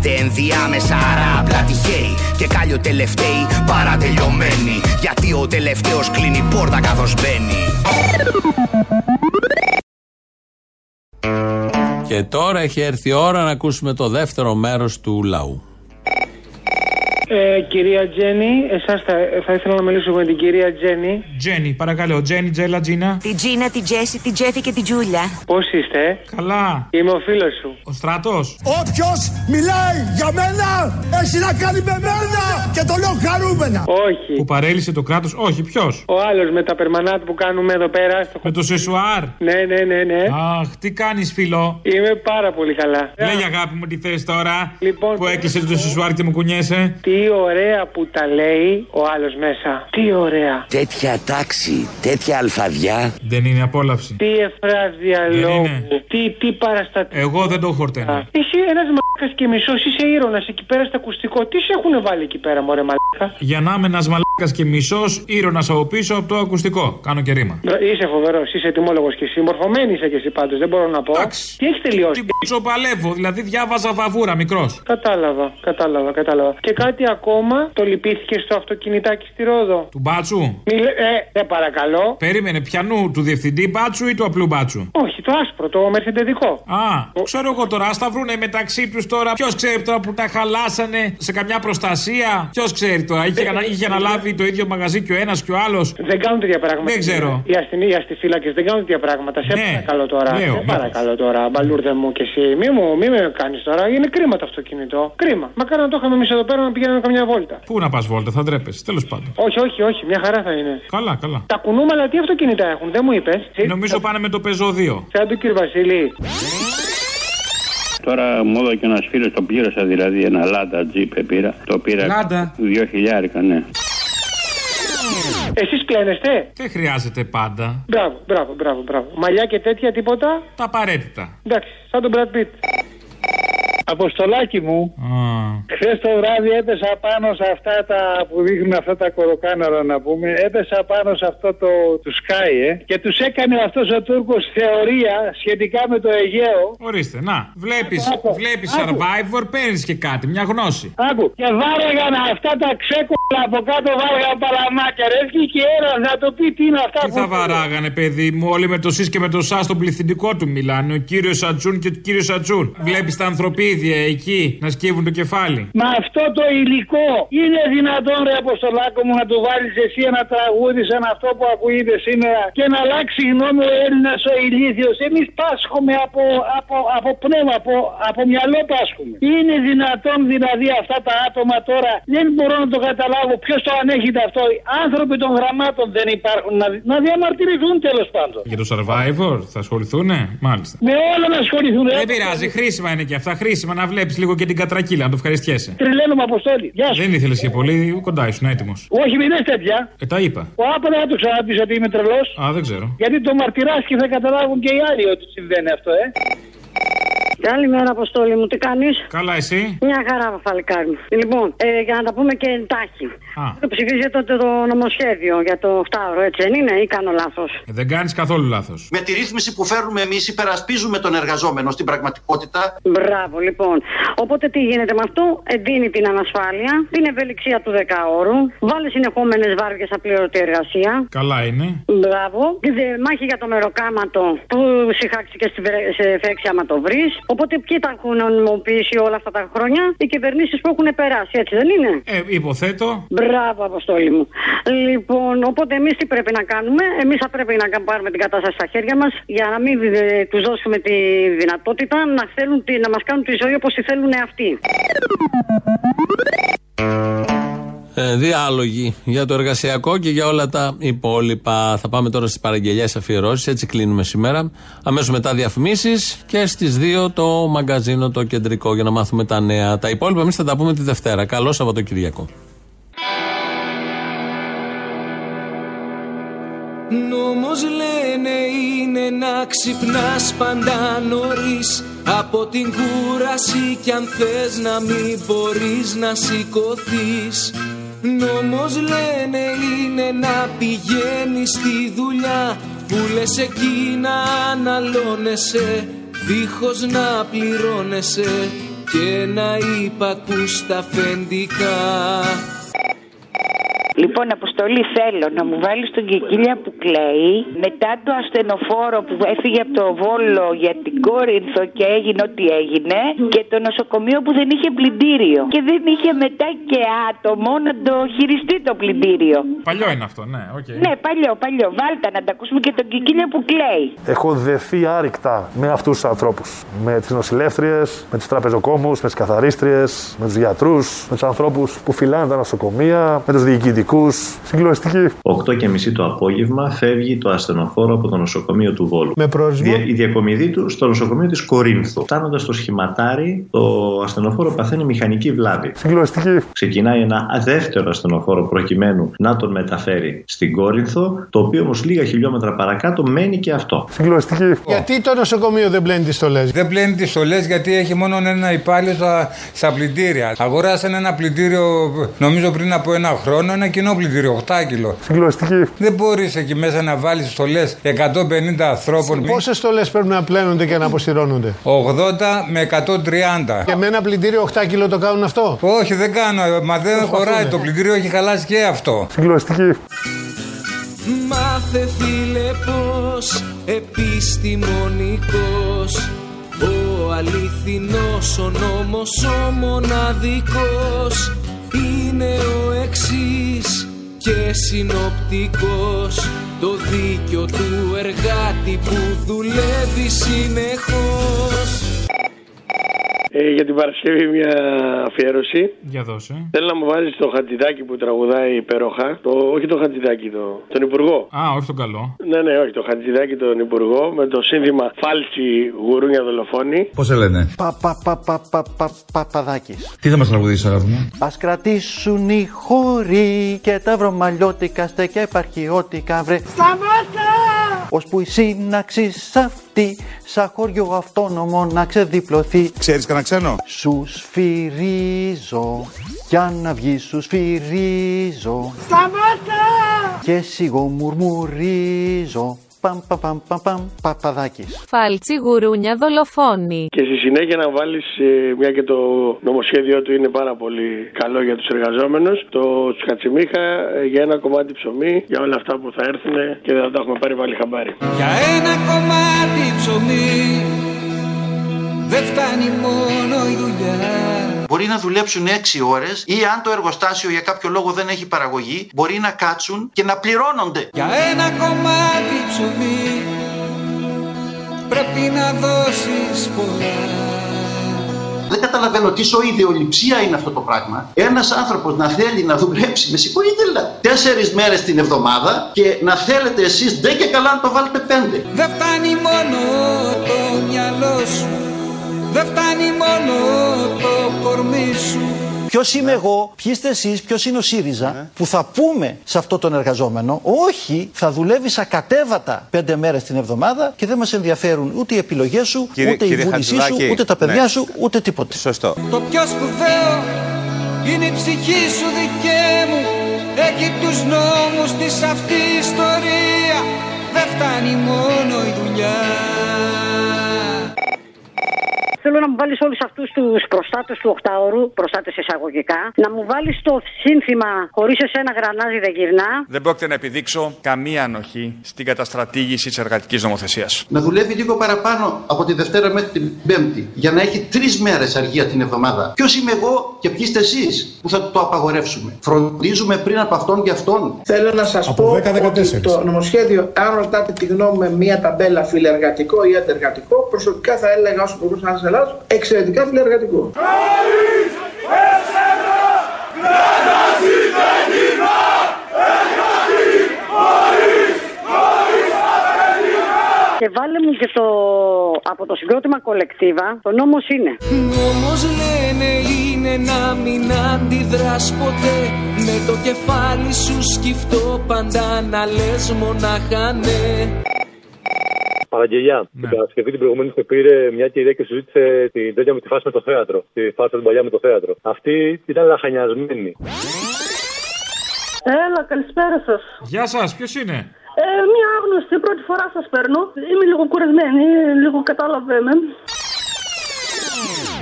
Είστε ενδιάμεσα, άρα απλά τυχαίοι. Και κάλιο τελευταίοι, παρατελειωμένοι. Γιατί ο τελευταίος κλείνει πόρτα καθώς μπαίνει. Και τώρα έχει έρθει η ώρα να ακούσουμε το δεύτερο μέρος του λαού. Ε, κυρία Τζέννη, εσάς θα, θα ήθελα να μιλήσω με την κυρία Τζέννη. Τζέννη, παρακαλώ. Τζέννη, Τζέλα, Τζίνα. Την Τζίνα, την Τζέσι, την Τζέφη και την Τζούλια Πώς είστε; Καλά. Είμαι ο φίλος σου. Ο στρατός. Όποιος μιλάει για μένα έχει να κάνει με μένα και το λέω χαρούμενα. Όχι. Που παρέλυσε το κράτος. Όχι, ποιος; Ο άλλος με τα περμανάτ που κάνουμε εδώ πέρα. Στο... Με το σεσουάρ. Ναι, ναι, ναι, ναι. Αχ, τι κάνεις, φίλο; Είμαι πάρα πολύ καλά. Λέγε αγάπη μου τι θες τώρα. Λοιπόν, που έκλεισε το σεσουάρ και μου κουνιέσαι. Τι ωραία που τα λέει ο άλλος μέσα. Τι ωραία. Τέτοια τάξη, τέτοια αλφαδιά. Δεν είναι απόλαυση. Τι εφράζια Δεν λόγου. είναι. Τι, τι παραστατικά. Εγώ δεν το χορταίνω. Εσύ ένας μαλάκας και μισός είσαι ήρωνα εκεί πέρα στο ακουστικό. Τι σε έχουν βάλει εκεί πέρα, μωρέ μαλάκα; Για να είμαι ένας μαλάκας και μισός ήρωνα από πίσω από το ακουστικό. Κάνω και ρήμα. Είσαι φοβερός, είσαι ετοιμόλογος κι εσύ. Μορφωμένη είσαι κι εσύ πάντως, δεν μπορώ να πω. Τι έχεις τελειώσει; Τι παλεύω, δηλαδή διάβαζα βαβούρα μικρός. Κατάλαβα, κατάλαβα, κατάλαβα. Και κάτι ακόμα το λυπήθηκε στο αυτοκινητάκι στη Ρόδο. Του μπάτσου; Μιλ... Ε, σε παρακαλώ. Περίμενε, πιανού, του διευθυντή μπάτσου ή του απλού μπάτσου; Όχι, το άσπρο, το μερσεντεδικό. Α, ξέρω εγώ τώρα, ας τα βρούνε μεταξύ τους τώρα. Ποιος ξέρει τώρα που τα χαλάσανε σε καμιά προστασία; Ποιος ξέρει τώρα, είχε, ανα- είχε αναλάβει το ίδιο μαγαζί και ο ένας και ο άλλος. Δεν κάνουν τέτοια πράγματα. Δεν ξέρω. Οι αστυνοί, οι αστυφύλακες δεν κάνουν τέτοια πράγματα. Σε Ναι, παρακαλώ τώρα. λέω, σε μήπως. παρακαλώ τώρα, μπαλούρδε μου και εσύ. Μη μου, μη με κάνεις τώρα. Είναι κρίμα το αυτοκίνητο. Κρίμα. Μακάρι να το είχαμε εμείς εδώ πέρα να πηγαίνουμε καμιά βόλτα. Πού να πας βόλτα, θα ντρέπεσαι, τέλος πάντων. Όχι, όχι, όχι. Μια χαρά θα είναι. Καλά, καλά. Τα κουνούμαλα τι αυτοκίνητα έχουν, δεν μου είπες. Νομίζω πάνε με το πεζό 2. Σαν του κύριε Βασίλη. Τώρα μου έδωσε και ένας φίλος, το πλήρωσα δηλαδή ένα λάντα τζιπ πήρα. Το πήρα. Λάντα. Δύο χιλιάρικα, ναι. Εσείς πλένεστε. Δεν χρειάζεται πάντα. Μπράβο, μπράβο, μπράβο, μπράβο. Μαλλιά και τέτοια τίποτα. Τα απαραίτητα. Εντάξει, σαν τον Brad Pitt. Αποστολάκι μου, χθες το βράδυ έπεσα πάνω σε αυτά τα που δείχνουν αυτά τα κοροκάναρα να πούμε. Έπεσα πάνω σε αυτό το του Sky ε, και τους έκανε αυτός ο Τούρκος θεωρία σχετικά με το Αιγαίο. Ορίστε, να. Βλέπεις Άκου, βλέπεις άκου. survivor, παίρνεις και κάτι, μια γνώση. Άκου, και βάρεγαν αυτά τα ξέκολα από κάτω, βάρεγαν παλαμάκια. Ρε, βγήκε ένας να το πει τι είναι αυτά Τι θα βαράγανε, παιδί μου, όλοι με το ΣΥΣ και με το ΣΑ στον πληθυντικό του μιλάνε. Ο κύριος Ατζούν και ο κύριος Ατζούν. Βλέπεις τα ανθρωπίδια εκεί να σκύβουν το κεφάλι. Με αυτό το υλικό είναι δυνατόν ρε Αποστολάκο μου να του βάλεις εσύ ένα τραγούδι σαν αυτό που ακούγεται σήμερα και να αλλάξει γνώμη ο Έλληνας ο ηλίθιος. Εμείς πάσχουμε από, από, από πνεύμα, από, από μυαλό πάσχουμε. Είναι δυνατόν δηλαδή αυτά τα άτομα τώρα δεν μπορώ να το καταλάβω ποιος το ανέχεται αυτό. Άνθρωποι των γραμμάτων δεν υπάρχουν να, να διαμαρτυρηθούν τέλος πάντων. Για το survivor θα ασχοληθούνε, μάλιστα. Με όλα να ασχοληθούν. ρε. Δεν πειράζει, χρήσιμα είναι και αυτά. Χρήσιμα να βλέπεις λίγο και την κατρακύλα, να το ευχαριστιέσαι. Τριλαίνομαι Αποστόλη. Γεια σου. Δεν ήθελε και πολύ, κοντά ήσουν έτοιμος. Όχι μην λες τέτοια. Ε, τα είπα. Ο Άπα δεν θα το ξαναπείς ότι είμαι τρελός. Α, δεν ξέρω. Γιατί το μαρτυράς και θα καταλάβουν και οι άλλοι ότι συμβαίνει αυτό, ε. Καλημέρα, Αποστόλη μου, τι κάνεις; Καλά, εσύ; Μια χαρά, φαλικάρι μου. Λοιπόν, ε, για να τα πούμε και εντάχει. Α. Το ψηφίζετε το, το νομοσχέδιο για το 8ωρο, έτσι δεν είναι, ή κάνω λάθος; Ε, δεν κάνεις καθόλου λάθος. Με τη ρύθμιση που φέρνουμε εμείς, υπερασπίζουμε τον εργαζόμενο στην πραγματικότητα. Μπράβο, λοιπόν. Οπότε τι γίνεται με αυτό, εντείνει την ανασφάλεια, την ευελιξία του 10ωρου, βάλει συνεχόμενες βάρκε απλήρωτη εργασία. Καλά είναι. Μπράβο. Και δε- μάχη για το μεροκάματο που συχάξηκε στη βρε- σε φέξη άμα το βρεις. Οπότε ποιοι τα έχουν νομιμοποιήσει όλα αυτά τα χρόνια, οι κυβερνήσεις που έχουν περάσει, έτσι δεν είναι; Ε, υποθέτω. Μπράβο, Αποστόλη μου. Λοιπόν, οπότε εμείς τι πρέπει να κάνουμε; Εμείς θα πρέπει να κα- πάρουμε την κατάσταση στα χέρια μας για να μην τους δώσουμε τη δυνατότητα να, θέλουν, τη- να μας κάνουν τη ζωή όπως τη θέλουν αυτοί. Ε, διάλογοι για το εργασιακό και για όλα τα υπόλοιπα. Θα πάμε τώρα στις παραγγελίε αφιερώσεις. Έτσι κλείνουμε σήμερα. Αμέσως μετά διαφημίσεις και στις 2 το μαγκαζίνο το κεντρικό για να μάθουμε τα νέα. Τα υπόλοιπα εμείς θα τα πούμε τη Δευτέρα. Καλό Σαββατοκύριακο. Νόμος λένε είναι να ξυπνάς πάντα νωρίς Από την κούραση κι αν θες να μην μπορείς να σηκωθείς Νόμος λένε είναι να πηγαίνεις στη δουλειά. Που λες εκεί να αναλώνεσαι Δίχως να πληρώνεσαι. Και να υπακούς τα αφεντικά Λοιπόν, Αποστολή, θέλω να μου βάλεις τον Κεκίλια που κλαίει μετά το ασθενοφόρο που έφυγε από το Βόλο για την Κόρινθο και έγινε ό,τι έγινε και το νοσοκομείο που δεν είχε πλυντήριο. Και δεν είχε μετά και άτομο να το χειριστεί το πλυντήριο. Παλιό είναι αυτό, ναι, οκ. Ναι, παλιό, παλιό. Βάλτε να τα ακούσουμε και τον Κικίλια που κλαίει. Έχω δεθεί άρρηκτα με αυτούς τους ανθρώπους. Με τις νοσηλεύτριες, με τους τραπεζοκόμους, με τις καθαρίστριες, με τους γιατρούς, με τους ανθρώπους που φυλάνε τα νοσοκομεία, με τους διοικητικούς. Συγκλονιστική. 8 και μισή το απόγευμα φεύγει το ασθενοφόρο από το νοσοκομείο του Βόλου. Με προορισμό. Δια- η διακομιδή του στο νοσοκομείο της Κορίνθου. Φτάνοντας στο Σχηματάρι, το ασθενοφόρο παθαίνει μηχανική βλάβη. Συγκλονιστική. Ξεκινάει ένα δεύτερο ασθενοφόρο προκειμένου να τον μεταφέρει στην Κόρινθο, το οποίο όμως λίγα χιλιόμετρα παρακάτω μένει και αυτό. Συγκλονιστική. Γιατί το νοσοκομείο δεν πλένει τις στολές; Δεν πλένει τις στολές γιατί έχει μόνο ένα υπάλληλο στα, στα πλυντήρια. Αγοράσαν ένα πλυντήριο, νομίζω πριν από ένα χρόνο, ένα κοινό πλυντήριο, 8 κιλο. Συγκλονιστική. Δεν μπορείς εκεί μέσα να βάλεις στολές 150 ανθρώπων. Πόσες στολές πρέπει να πλένονται και να αποστηρώνονται; 80 με 130. Και με ένα πλυντήριο 8 κιλό το κάνουν αυτό; Όχι, δεν κάνω. Μα δεν χωράει. Το πλυντήριο έχει χαλάσει και αυτό. Συγκλονιστική. Μάθε φίλε πως επιστημονικός Ο αληθινός ο νόμος ο μοναδικός Είναι ο εξής και συνοπτικός. Το δίκιο του εργάτη που δουλεύει συνεχώς Ε, για την Παρασκευή μια αφιέρωση. Για δώσε. Θέλω να μου βάζει το χατζηδάκι που τραγουδάει υπέροχα. Το, όχι το χατζηδάκι, το, τον Υπουργό. Α, όχι τον καλό. Ναι, ναι, όχι, το χατζηδάκι τον Υπουργό με το σύνθημα Φάλτσι γουρούνια δολοφόνη. Πώς σε λένε; Πα, πα, πα, πα, πα, πα, Παπαδάκης. Τι θα μας τραγουδήσεις, αγάπη μου; Ας κρατήσουν οι χώροι και τα βρωμαλιώτικα στέκια επαρχιώτικα βρε. Σταμάτα! Ώσπου η σύναξη σ' αυτή, σαν χωριό αυτόνομο να ξεδιπλωθεί. Ξέρεις κανένα ξένο; Σους σφυρίζω, για να βγει σους σφυρίζω Σταμάτα! και σιγό μουρμουρίζω. Παμ, παμ, παμ, παμ, παμ, Παπαδάκης. Φάλτσι γουρούνια δολοφόνη. Και στη συνέχεια να βάλεις, μια και το νομοσχέδιό του είναι πάρα πολύ καλό για τους εργαζόμενους, το Τσουκατσιμίχα ε, για ένα κομμάτι ψωμί, για όλα αυτά που θα έρθουν και δεν θα τα έχουμε πάρει πάλι χαμπάρι. Για ένα κομμάτι ψωμί δεν φτάνει μόνο η δουλειά Μπορεί να δουλέψουν 6 ώρες ή αν το εργοστάσιο για κάποιο λόγο δεν έχει παραγωγή, μπορεί να κάτσουν και να πληρώνονται. Για ένα κομμάτι ψωμί πρέπει να δώσεις πολλά Δεν καταλαβαίνω τι σοή ιδεολειψία είναι αυτό το πράγμα. Ένας άνθρωπος να θέλει να δουλέψει, με συγχωρείτε, αλλά τέσσερις μέρες την εβδομάδα και να θέλετε εσείς δεν και καλά να το βάλετε πέντε. Δεν φτάνει μόνο το μυαλό σου Δεν φτάνει μόνο το κορμί σου Ποιος είμαι εγώ, ποιοι είστε εσείς, ποιος είναι ο ΣΥΡΙΖΑ, που θα πούμε σε αυτό τον εργαζόμενο, Όχι, θα δουλεύει ακατέβατα πέντε μέρες την εβδομάδα και δεν μας ενδιαφέρουν ούτε οι επιλογές σου, Κύριε- ούτε η κύριε βούλησή σου, Χατζηδάκη, ούτε τα παιδιά ναι. σου, ούτε τίποτε. Σωστό. Το πιο σπουδαίο είναι η ψυχή σου δικαί μου Έχει τους νόμους της αυτή η ιστορία Δεν φτάνει μόνο η δουλειά Θέλω να μου βάλεις όλους αυτούς τους προστάτες του Οκτάωρου, προστάτες εισαγωγικά, να μου βάλεις το σύνθημα Χωρίς εσένα γρανάζι δεν γυρνά. Δεν πρόκειται να επιδείξω καμία ανοχή στην καταστρατήγηση της εργατικής νομοθεσίας. Να δουλεύει λίγο παραπάνω από τη Δευτέρα μέχρι την Πέμπτη για να έχει τρεις μέρες αργία την εβδομάδα. Ποιος είμαι εγώ και ποιοι είστε εσείς που θα το απαγορεύσουμε; Φροντίζουμε πριν από αυτόν και αυτόν. Θέλω να σας πω ότι το νομοσχέδιο, αν ρωτάτε τη γνώμη με μία ταμπέλα φιλεργατικό ή αντεργατικό, προσωπικά θα έλεγα όσο μπορούσα να σα Ελλάδο, εξαιρετικά φιλεργατικό. Και βάλε μου και το από το συγκρότημα κολεκτίβα, το νόμος είναι. Νόμος λένε είναι να μην αντιδράς ποτέ Με το κεφάλι σου σκυφτό πάντα να λες μονάχα ναι Παραγγελιά. Την Παρασκευή την προηγούμενη που πήρε μια κυρία και συζήτησε την τέτοια με τη φάση με το θέατρο. Τη φάση την παλιά με το θέατρο. Αυτή ήταν λαχανιασμένη. Έλα, καλησπέρα σας. Γεια σας, ποιος είναι; Ε, μία άγνωστη, πρώτη φορά σας παίρνω. Είμαι λίγο κουρασμένη, λίγο κατάλαβε με.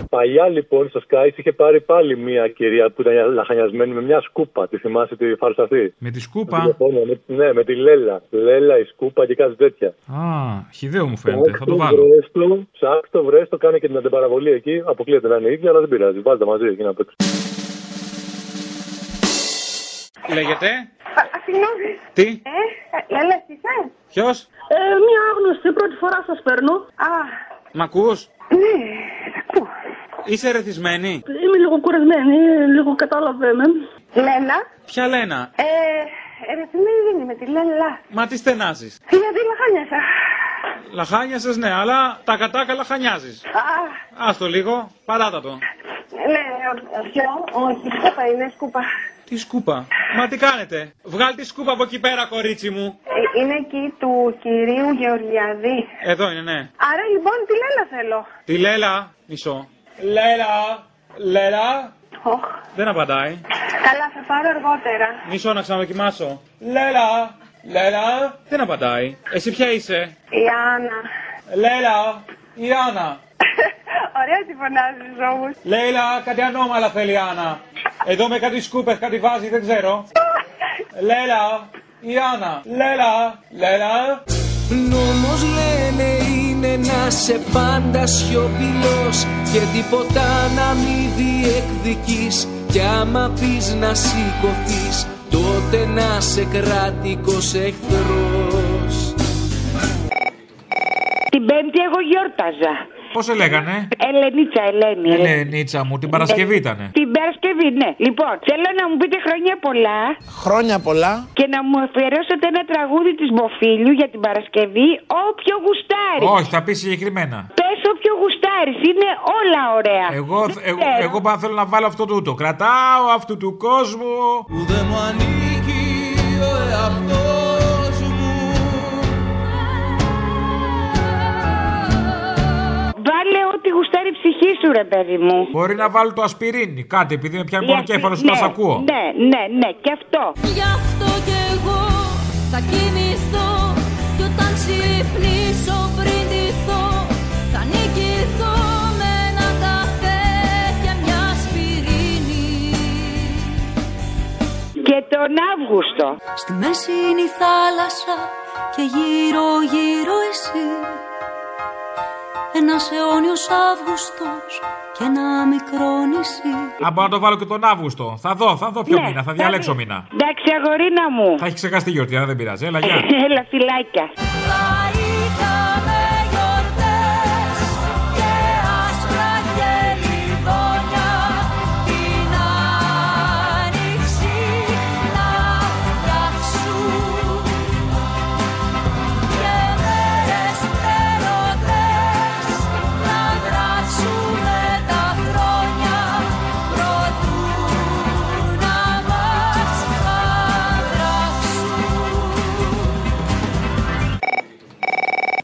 Παλιά λοιπόν στο Sky είχε πάρει πάλι μια κυρία που ήταν λαχανιασμένη με μια σκούπα. Τη θυμάσαι τη φάρσα αυτή; Με τη σκούπα; Με τη Ιαπώνια, με- ναι, με τη Λέλα. Λέλα, η σκούπα και κάτι τέτοια. Α, χιδαίο μου φαίνεται. Θα το βάλω. Βρέστο, ψάξτε το, βρέστο, κάνει και την αντιπαραβολή εκεί. Αποκλείεται να είναι η ίδια, αλλά δεν πειράζει. Βάλτε μαζί εκεί να παίξουν. Λέγεται; Συγγνώμη. Τι; Ε, Λέλα, είσαι; Ποιος; Ε, μία άγνωστη, πρώτη φορά σας παίρνω. Α, Μ' ακούς; ναι, Είσαι ερεθισμένη; είμαι λίγο κουρασμένη, λίγο κατάλαβε με. Λέλα. Ποια Λένα; Ε, ερεθισμένη δεν είμαι, τη Λέλα. Μα τι στενάζεις. Γιατί λαχάνιασα; Λαχάνιασες ναι, αλλά τα κατάκα λαχανιάζεις. Α, Άστο λίγο, παράτα το. ναι, ποιο, όχι, σκούπα είναι, σκούπα. Τι σκούπα; Μα τι κάνετε; Βγάλ τη σκούπα από εκεί πέρα, κορίτσι μου. Ε, είναι εκεί του κυρίου Γεωργιαδή. Εδώ είναι, ναι. Άρα λοιπόν τη Λέλα θέλω. Τη Λέλα. Μισό. Λέλα. Λέλα. Δεν απαντάει. Καλά, θα πάρω αργότερα. Μισό να ξαναδοκιμάσω. Λέλα! Λέλα! Δεν απαντάει. Εσύ ποια είσαι; Η Άννα. Λέλα! Η Άννα! [laughs] Ωραία τη φωνάζεις όμως. Λέιλα, κάτι ανώμαλα θέλει η Άννα. Εδώ με κάτι σκούπες, κάτι βάζει, δεν ξέρω. Λέλα! Η Άννα! Λέλα! Λέλα! Νόμος λένε είναι να σε πάντα σιωπηλός Και τίποτα να μη διεκδικείς Κι άμα πεις να σηκωθείς Τότε να σε κρατικός εχθρός Την Πέμπτη εγώ γιόρταζα. Πώς σε λέγανε; Ελενίτσα, Ελένη. Ελενίτσα μου, την Παρασκευή ήτανε. Την Παρασκευή, ναι. Λοιπόν, θέλω να μου πείτε χρόνια πολλά Χρόνια πολλά. και να μου αφιερώσετε ένα τραγούδι της Μποφίλιου για την Παρασκευή, όποιο γουστάρεις. Όχι, θα πεις συγκεκριμένα. Πες όποιο γουστάρεις, είναι όλα ωραία. Εγώ, εγώ, εγώ πάνω θέλω να βάλω αυτό τούτο. Κρατάω αυτού του κόσμου. Που δεν μου ανήκει ο εαυτός Βάλε ό,τι γουστάρει η ψυχή σου, ρε παιδί μου. Μπορεί να βάλω το ασπιρίνι, κάτι επειδή με πιάνει Γιατί- πονοκέφαλο ναι, όταν σ' ακούω. Ναι, ναι, ναι, και αυτό. Γι' αυτό κι εγώ θα κοιμηθώ Κι όταν ξυπνήσω πριν ντυθώ Θα νικηθώ με ένα καφέ και μια σπιρίνη Και τον Αύγουστο. Στη μέση είναι η θάλασσα και γύρω γύρω εσύ Ένας αιώνιος Αύγουστος και ένα μικρό νησί Αν μπορώ να το βάλω και τον Αύγουστο. Θα δω, θα δω ποιο Ναι, μήνα, θα θα διαλέξω δεις. μήνα. Εντάξει, αγορίνα μου. Θα έχει ξεχάσει τη γιορτή, αλλά δεν πειράζει. Έλα, γεια. [laughs] Έλα, φυλάκια.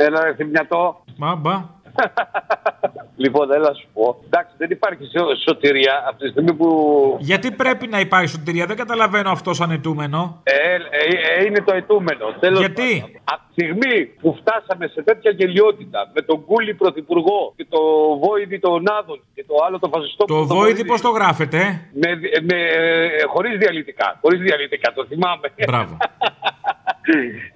Έλα, ρε θυμιατό. Μπαμπα. [laughs] Λοιπόν, έλα να σου πω. Εντάξει, δεν υπάρχει σω- σωτηρία από τη στιγμή που. Γιατί πρέπει να υπάρχει σωτηρία, δεν καταλαβαίνω αυτό σαν ετούμενο. Ε, ε, ε, είναι το ετούμενο. Τέλος Γιατί; πάντων. Από τη στιγμή που φτάσαμε σε τέτοια γελιότητα με τον Κούλι Πρωθυπουργό και το Βόηδη τον Άδων και το άλλο το φασιστό Το βόηδι πώς το γράφετε, ε; Με, με, ε, χωρίς διαλυτικά. Χωρίς διαλυτικά, το θυμάμαι. Μπράβο. [laughs]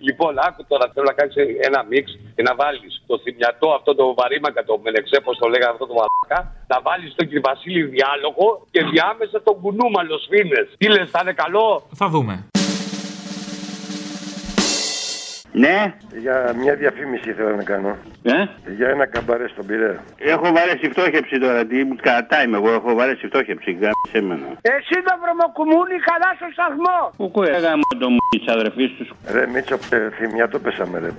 λοιπόν, άκου τώρα, θέλω να κάνεις ένα μίξ και να βάλεις το θυμιατό αυτό το βαρύμακα, το μενεξέ, πώς το λέγανε αυτό το μαλάκα, να βάλεις τον κύριο Βασίλη διάλογο και διάμεσα τον κουνούμαλο σφίνε. Τι λες, θα είναι καλό; Θα δούμε. Ναι. Για μια διαφήμιση ήθελα να κάνω. Ε; Για ένα καμπαρέ στον Πειραιά. Έχω βαρέσει φτώχευση τώρα. Τι μου κατά είμαι εγώ. Έχω βαρέσει φτώχευση. Γάμισε εμένα. Εσύ το βρωμοκουμούνι καλά στο σταθμό. Πού κοίγαμε το μου της αδερφής τους. Ρε Μίτσο, ε, θυμιά το πέσαμε ρε.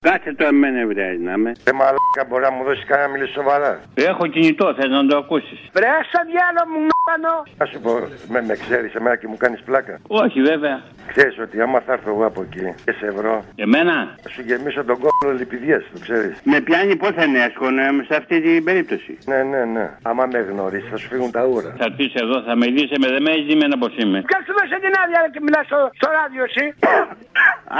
Κάτσε το εμένα ευρέα να με. Ρε μαλάκα μπορεί να μου δώσεις κανένα μιλή σοβαρά. Έχω κινητό, θες να το ακούσεις. Βρε στο διάλογο μου νάνο. Να σου πω, με, με ξέρεις εμένα και μου κάνεις πλάκα. Όχι βέβαια. Ξέρεις ότι άμα θα έρθω εγώ από εκεί και σε ευρώ, Εμένα. Θα σου γεμίσω τον κόλλο λιπηδιέ, το ξέρεις. Με πιάνει πώς θα είναι εύκολο σε αυτή την περίπτωση. Ναι, ναι, ναι. Άμα με γνωρίσεις, θα σου φύγουν τα ούρα. Θα πεις εδώ, θα με δει, με δεν με έχει εμένα πώς είμαι. Ποιο σου δώσε την άδεια ρε, και μιλάς στο, στο ράδιο εσύ.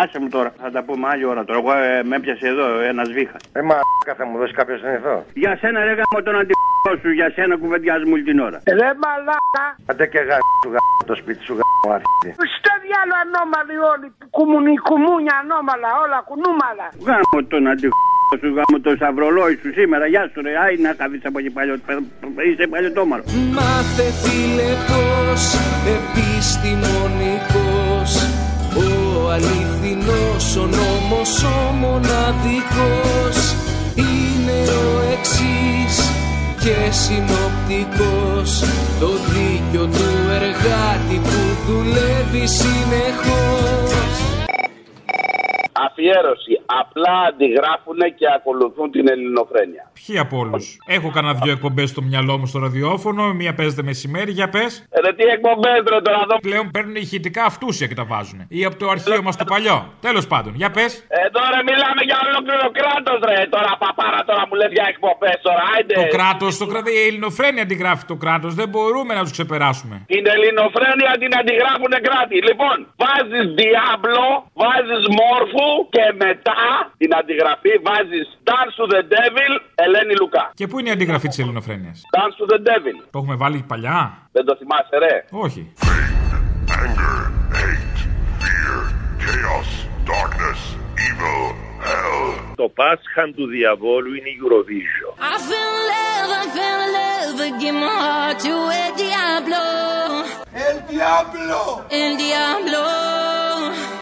Άσε μου τώρα, θα τα πούμε άλλη ώρα τώρα. Εγώ ε, με έπιασε εδώ ένας βήχας. Ε, μαλάκα θα μου δώσει κάποιος εδώ. Για σένα ρε γάμο τον αντιπρό σου, για σένα κουβεντιάζουμε όλη την ώρα. Ρε μαλάκα. Άντε και γάμο σου γάμο το σπίτι σου γάμο άρχιτη. Στο διάλογο ανώμαλοι όλοι. Κουμουνι, κουμούνια ανώμαλα, όλα κουνούμαλα. Γάμο τον αντιπρό σου, γάμο το σταυρολόι σου σήμερα. Γεια σου ρε, άι να καθείς από εκεί παλιό, είσαι παλιωτόμαρο. Μάθε φίλε πως επιστημονικός Ο αληθινός ο νόμος ο μοναδικός Είναι ο εξής και συνοπτικός. Το δίκιο του εργάτη που δουλεύει συνεχώς Αφιέρωση. Απλά αντιγράφουν και ακολουθούν την ελληνοφρένεια. Ποιοι από όλους; Έχω κανένα δύο εκπομπές στο μυαλό μου στο ραδιόφωνο. Μία παίζεται μεσημέρι, για πες. Ρε τι εκπομπές ρε τώρα εδώ. Πλέον παίρνουν ηχητικά αυτούσια και τα βάζουν. Ή από το αρχείο μας το παλιό. Τέλος πάντων, για πες. Εδώ ρε μιλάμε για ολόκληρο κράτος ρε τώρα παπά Πάρα τώρα μου λες για εκπομπές τώρα, άιντε. Το κράτος, το κράτο, η ελληνοφρένεια αντιγράφει το κράτος. Δεν μπορούμε να τους ξεπεράσουμε. Την ελληνοφρένεια την αντιγράφουν κράτη. Λοιπόν, βάζεις Diablo, βάζεις Μόρφου και μετά την αντιγραφή βάζεις Dance to the Devil, Ελένη Λουκά. Και πού είναι η αντιγραφή της ελληνοφρένειας; Dance to the Devil. Το έχουμε βάλει παλιά; Δεν το θυμάσαι, ρε. Όχι. Anger, hate, fear, chaos, darkness, evil, hell. Το Πάσχα του Διαβόλου είναι η Γροδίσο.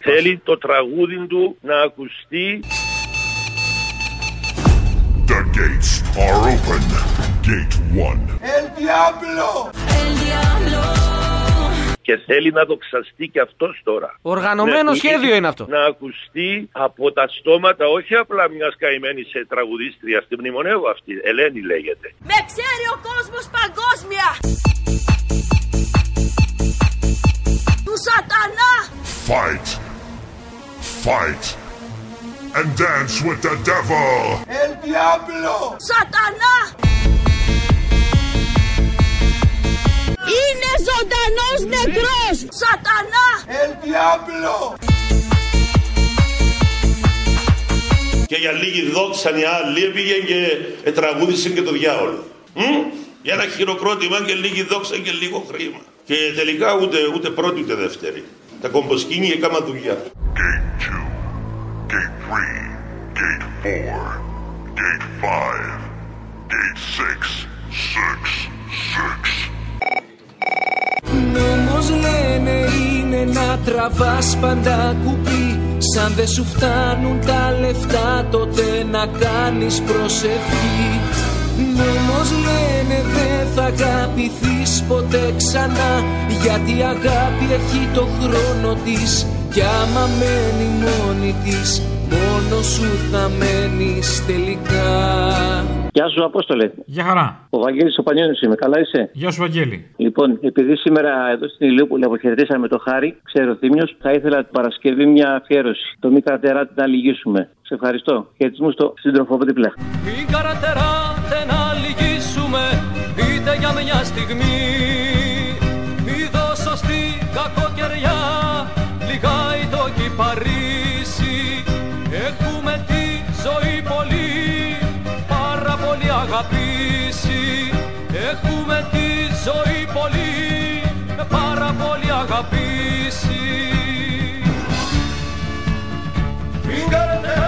Θέλει το τραγούδι του να ακουστεί. Open. 1 και θέλει να δοξαστεί και αυτός τώρα. Οργανωμένο Ναι, σχέδιο είναι αυτό. Να ακουστεί από τα στόματα όχι απλά μιας καημένης ε, τραγουδίστριας, τη μνημονεύω αυτή, Ελένη λέγεται. Με ξέρει ο κόσμος παγκόσμια. Του σατανά. Fight. Fight. And dance with the devil. El Diablo. Σατανά. Είναι ζωντανός νεκρός. Σατανά. El Diablo. Και για λίγη δόξαν οι άλλοι έπηγε και ε, τραγούδισε και το διάολο. Μ; Για ένα χειροκρότημα και λίγη δόξα και λίγο χρήμα. Και τελικά ούτε, ούτε πρώτη ούτε δεύτερη. Τα κομποσκίνη έκανα δουλειά. Gate 2. Gate 3. Gate 4. Gate 5. Gate 6. 6. 6. Νόμος λένε είναι να τραβάς πάντα κουπί Σαν δεν σου φτάνουν τα λεφτά τότε να κάνεις προσευχή. Νόμος λένε δεν θα αγαπηθείς ποτέ ξανά Γιατί η αγάπη έχει το χρόνο της Κι άμα μένει μόνη της Μόνος σου θα μένεις τελικά Γεια σου, Απόστολε. Γεια χαρά. Ο Βαγγέλης ο Πανιόνιος είμαι. Καλά είσαι; Γεια σου, Βαγγέλη. Λοιπόν, επειδή σήμερα εδώ στην Ηλιούπολη αποχαιρετήσαμε το Χάρη, ξέρω ο Θήμιος, θα ήθελα την Παρασκευή μια αφιέρωση. Το μη καρτεράτε να λυγίσουμε. Σε ευχαριστώ. Χαιρετισμού στο σύντροφο από δίπλα. Μην καρατεράτε να λυγίσουμε είτε για μια στιγμή Μη δώσω στην κακοκαιριά gotta tell